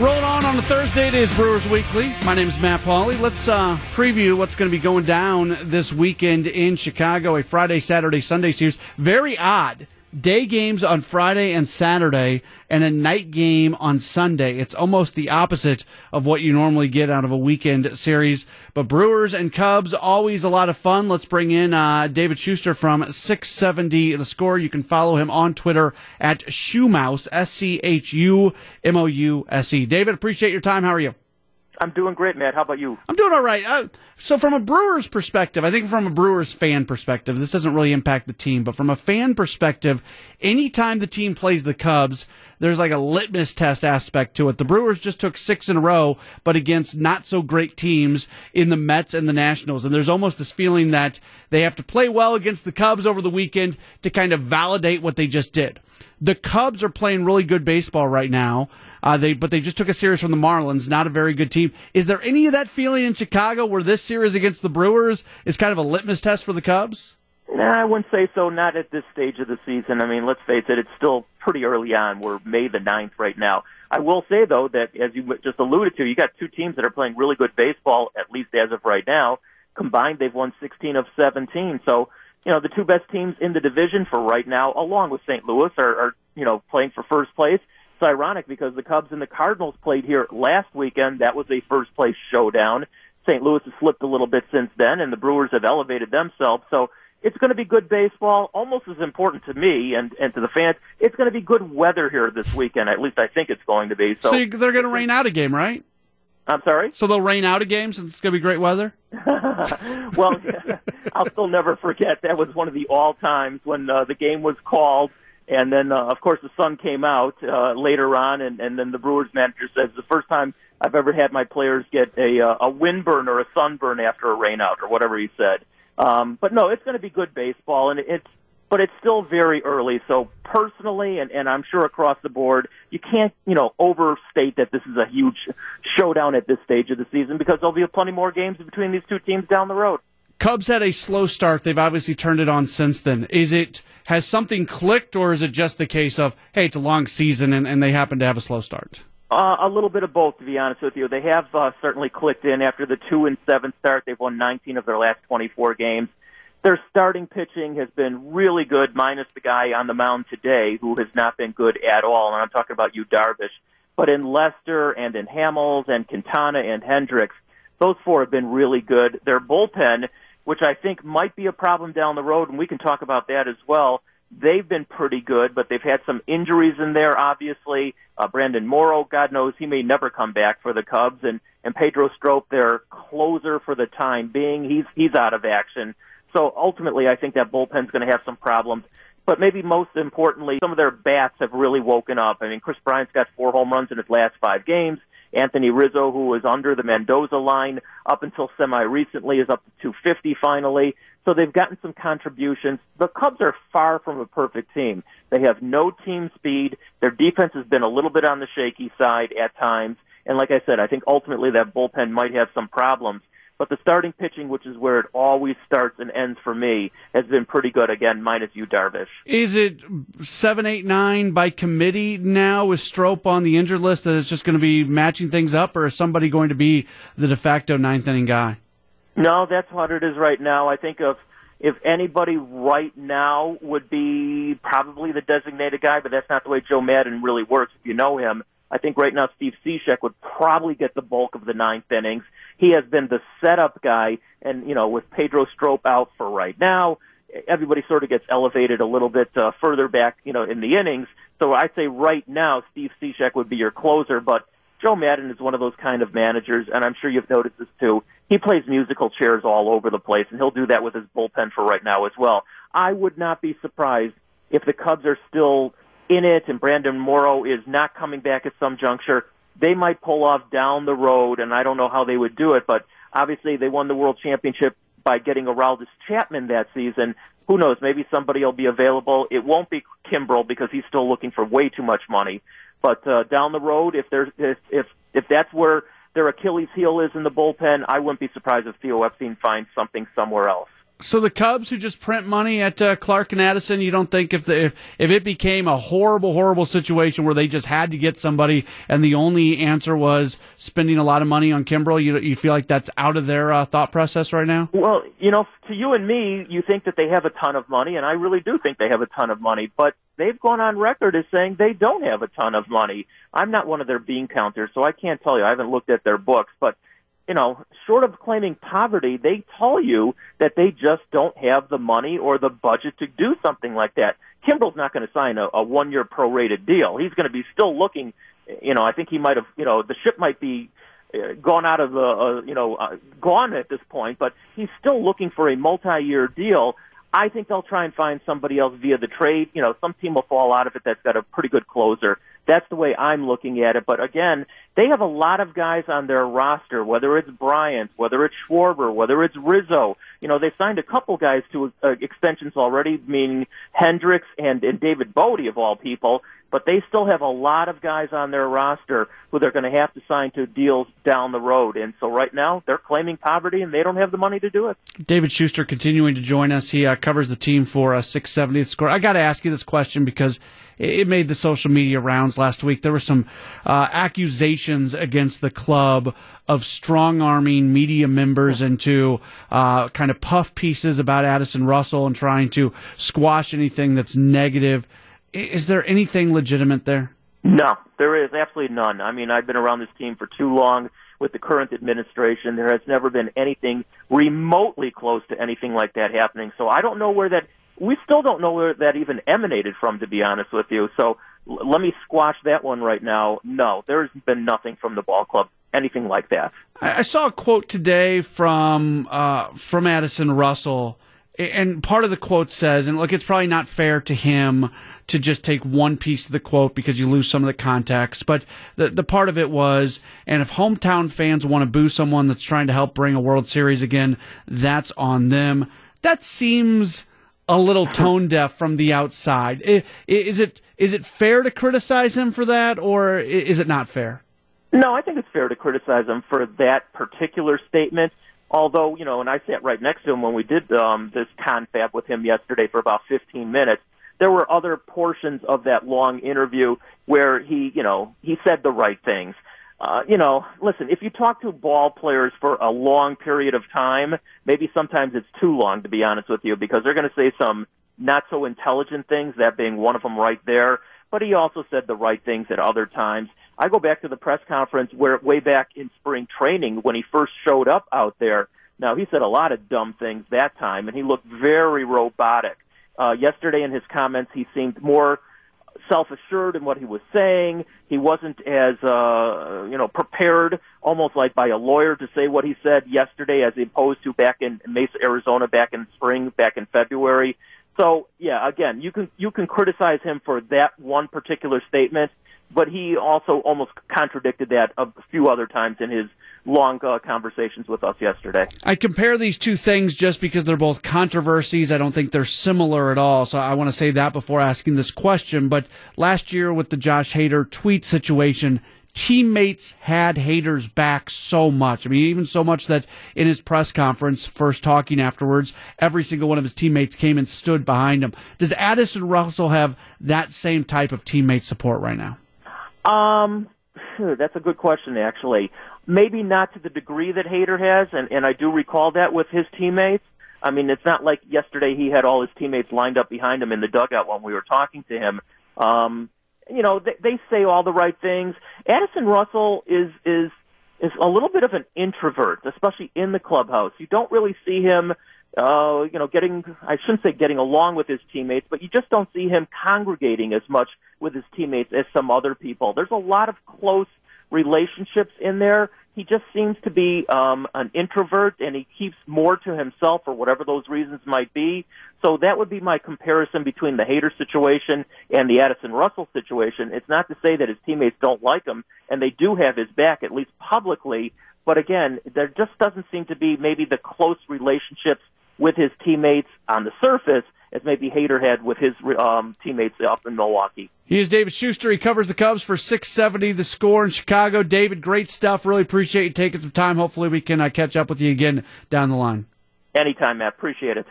Rolling on on a Thursday, it is Brewers Weekly. My name is Matt Pauley. Let's uh, preview what's going to be going down this weekend in Chicago. A Friday, Saturday, Sunday series. Very odd day games on Friday and Saturday and a night game on Sunday. It's almost the opposite of what you normally get out of a weekend series. But Brewers and Cubs, always a lot of fun. Let's bring in uh, David Schuster from 670 The Score. You can follow him on Twitter at Schumouse, S C H U M O U S E. David, appreciate your time. How are you? I'm doing great, Matt. How about you? I'm doing all right. Uh, so, from a Brewers perspective, I think from a Brewers fan perspective, this doesn't really impact the team, but from a fan perspective, anytime the team plays the Cubs, there's like a litmus test aspect to it. The Brewers just took six in a row, but against not so great teams in the Mets and the Nationals. And there's almost this feeling that they have to play well against the Cubs over the weekend to kind of validate what they just did. The Cubs are playing really good baseball right now. Uh, they, but they just took a series from the Marlins, not a very good team. Is there any of that feeling in Chicago where this series against the Brewers is kind of a litmus test for the Cubs? Nah, I wouldn't say so. Not at this stage of the season. I mean, let's face it; it's still pretty early on. We're May the ninth right now. I will say though that, as you just alluded to, you got two teams that are playing really good baseball, at least as of right now. Combined, they've won 16 of 17. So, you know, the two best teams in the division for right now, along with St. Louis, are, are you know playing for first place. It's ironic because the Cubs and the Cardinals played here last weekend. That was a first place showdown. St. Louis has slipped a little bit since then, and the Brewers have elevated themselves. So it's going to be good baseball, almost as important to me and, and to the fans. It's going to be good weather here this weekend. At least I think it's going to be. So, so they're going to rain out a game, right? I'm sorry. So they'll rain out a game since it's going to be great weather. well, I'll still never forget that was one of the all times when uh, the game was called and then, uh, of course, the sun came out uh, later on, and, and then the Brewers manager says the first time I've ever had my players get a uh, a windburn or a sunburn after a rainout or whatever he said. Um, but no, it's going to be good baseball, and it's but it's still very early. So personally, and, and I'm sure across the board, you can't you know overstate that this is a huge showdown at this stage of the season because there'll be plenty more games between these two teams down the road. Cubs had a slow start. They've obviously turned it on since then. Is it has something clicked, or is it just the case of hey, it's a long season and, and they happen to have a slow start? Uh, a little bit of both, to be honest with you. They have uh, certainly clicked in after the two and seven start. They've won 19 of their last 24 games. Their starting pitching has been really good, minus the guy on the mound today who has not been good at all. And I'm talking about Yu Darvish. But in Lester and in Hamels and Quintana and Hendricks, those four have been really good. Their bullpen which I think might be a problem down the road, and we can talk about that as well. They've been pretty good, but they've had some injuries in there, obviously. Uh, Brandon Morrow, God knows he may never come back for the Cubs, and, and Pedro Strop, their closer for the time being, he's, he's out of action. So ultimately, I think that bullpen's going to have some problems. But maybe most importantly, some of their bats have really woken up. I mean, Kris Bryant's got four home runs in his last five games. Anthony Rizzo, who was under the Mendoza line up until semi recently, is up to 250 finally. So they've gotten some contributions. The Cubs are far from a perfect team. They have no team speed. Their defense has been a little bit on the shaky side at times. And like I said, I think ultimately that bullpen might have some problems. But the starting pitching, which is where it always starts and ends for me, has been pretty good again, minus Yu Darvish. Is it seven, eight, nine by committee now with Strop on the injured list that it's just going to be matching things up, or is somebody going to be the de facto ninth inning guy? No, that's what it is right now. I think of if anybody right now would be probably the designated guy, but that's not the way Joe Maddon really works. If you know him, I think right now Steve Cishek would probably get the bulk of the ninth innings he has been the setup guy, and you know, with Pedro Strop out for right now, everybody sort of gets elevated a little bit uh, further back, you know, in the innings. So I'd say right now, Steve Cishek would be your closer, but Joe Maddon is one of those kind of managers, and I'm sure you've noticed this too. He plays musical chairs all over the place, and he'll do that with his bullpen for right now as well. I would not be surprised if the Cubs are still in it and Brandon Morrow is not coming back at some juncture they might pull off down the road, and I don't know how they would do it, but obviously they won the World Championship by getting Aroldis Chapman that season. Who knows? Maybe somebody will be available. It won't be Kimbrel because he's still looking for way too much money. But uh, down the road, if there's if if if that's where their Achilles heel is in the bullpen, I wouldn't be surprised if Theo Epstein finds something somewhere else. So the Cubs who just print money at uh, Clark and Addison, you don't think if the if, if it became a horrible, horrible situation where they just had to get somebody and the only answer was spending a lot of money on Kimbrel, you you feel like that's out of their uh, thought process right now? Well, you know, to you and me, you think that they have a ton of money, and I really do think they have a ton of money, but they've gone on record as saying they don't have a ton of money. I'm not one of their bean counters, so I can't tell you. I haven't looked at their books, but you know, short of claiming poverty, they tell you that they just don't have the money or the budget to do something like that. Kimbrel's not going to sign a, a one-year prorated deal. He's going to be still looking. You know, I think he might have. You know, the ship might be uh, gone out of the. Uh, you know, uh, gone at this point, but he's still looking for a multi-year deal. I think they'll try and find somebody else via the trade. You know, some team will fall out of it that's got a pretty good closer. That's the way I'm looking at it. But again, they have a lot of guys on their roster, whether it's Bryant, whether it's Schwarber, whether it's Rizzo. You know, they signed a couple guys to uh, extensions already, meaning Hendricks and, and David Bote of all people. But they still have a lot of guys on their roster who they're going to have to sign to deals down the road. And so right now they're claiming poverty and they don't have the money to do it. David Schuster continuing to join us. He uh, covers the team for uh, 670 score. I got to ask you this question because it made the social media rounds last week. There were some uh, accusations against the club of strong arming media members into uh, kind of puff pieces about Addison Russell and trying to squash anything that's negative. Is there anything legitimate there? No, there is absolutely none. I mean, I've been around this team for too long with the current administration. There has never been anything remotely close to anything like that happening. So I don't know where that we still don't know where that even emanated from, to be honest with you. So l- let me squash that one right now. No, there's been nothing from the ball club, anything like that. I, saw a quote today from uh, from Addison Russell, and part of the quote says, and look, it's probably not fair to him to just take one piece of the quote because you lose some of the context. But the the part of it was, and if hometown fans want to boo someone that's trying to help bring a World Series again, that's on them. That seems a little tone deaf from the outside. Is it is it fair to criticize him for that, or is it not fair? No, I think it's fair to criticize him for that particular statement. Although, you know, and I sat right next to him when we did um, this confab with him yesterday for about 15 minutes. There were other portions of that long interview where he, you know, he said the right things uh, you know, listen, if you talk to ball players for a long period of time, maybe sometimes it's too long, to be honest with you, because they're going to say some not so intelligent things, that being one of them right there. But he also said the right things at other times. I go back to the press conference where way back in spring training when he first showed up out there. Now he said a lot of dumb things that time, and he looked very robotic. Uh, yesterday in his comments, he seemed more self-assured in what he was saying. He wasn't as uh, you know prepared, almost like by a lawyer to say what he said yesterday, as opposed to back in Mesa, Arizona, back in spring, back in February. So yeah, again, you can you can criticize him for that one particular statement, but he also almost contradicted that a few other times in his long uh, conversations with us yesterday. I compare these two things just because they're both controversies. I don't think they're similar at all. So I want to say that before asking this question. But last year with the Josh Hader tweet situation, teammates had Hader's back so much. I mean, even so much that in his press conference, first talking afterwards, every single one of his teammates came and stood behind him. Does Addison Russell have that same type of teammate support right now? Um, that's a good question, actually maybe not to the degree that Hader has, and, and I do recall that with his teammates. I mean, it's not like yesterday he had all his teammates lined up behind him in the dugout when we were talking to him. Um, you know, they, they say all the right things. Addison Russell is is is a little bit of an introvert, especially in the clubhouse. You don't really see him, uh, you know, getting I shouldn't say getting along with his teammates, but you just don't see him congregating as much with his teammates as some other people. There's a lot of close relationships in there. He just seems to be um, an introvert, and he keeps more to himself for whatever those reasons might be. So that would be my comparison between the Hader situation and the Addison Russell situation. It's not to say that his teammates don't like him, and they do have his back, at least publicly. But again, there just doesn't seem to be maybe the close relationships with his teammates on the surface as maybe Hader had with his um, teammates up in Milwaukee. He is David Schuster. He covers the Cubs for 670 the score in Chicago. David, great stuff. Really appreciate you taking some time. Hopefully we can uh, catch up with you again down the line. Anytime, Matt. Appreciate it.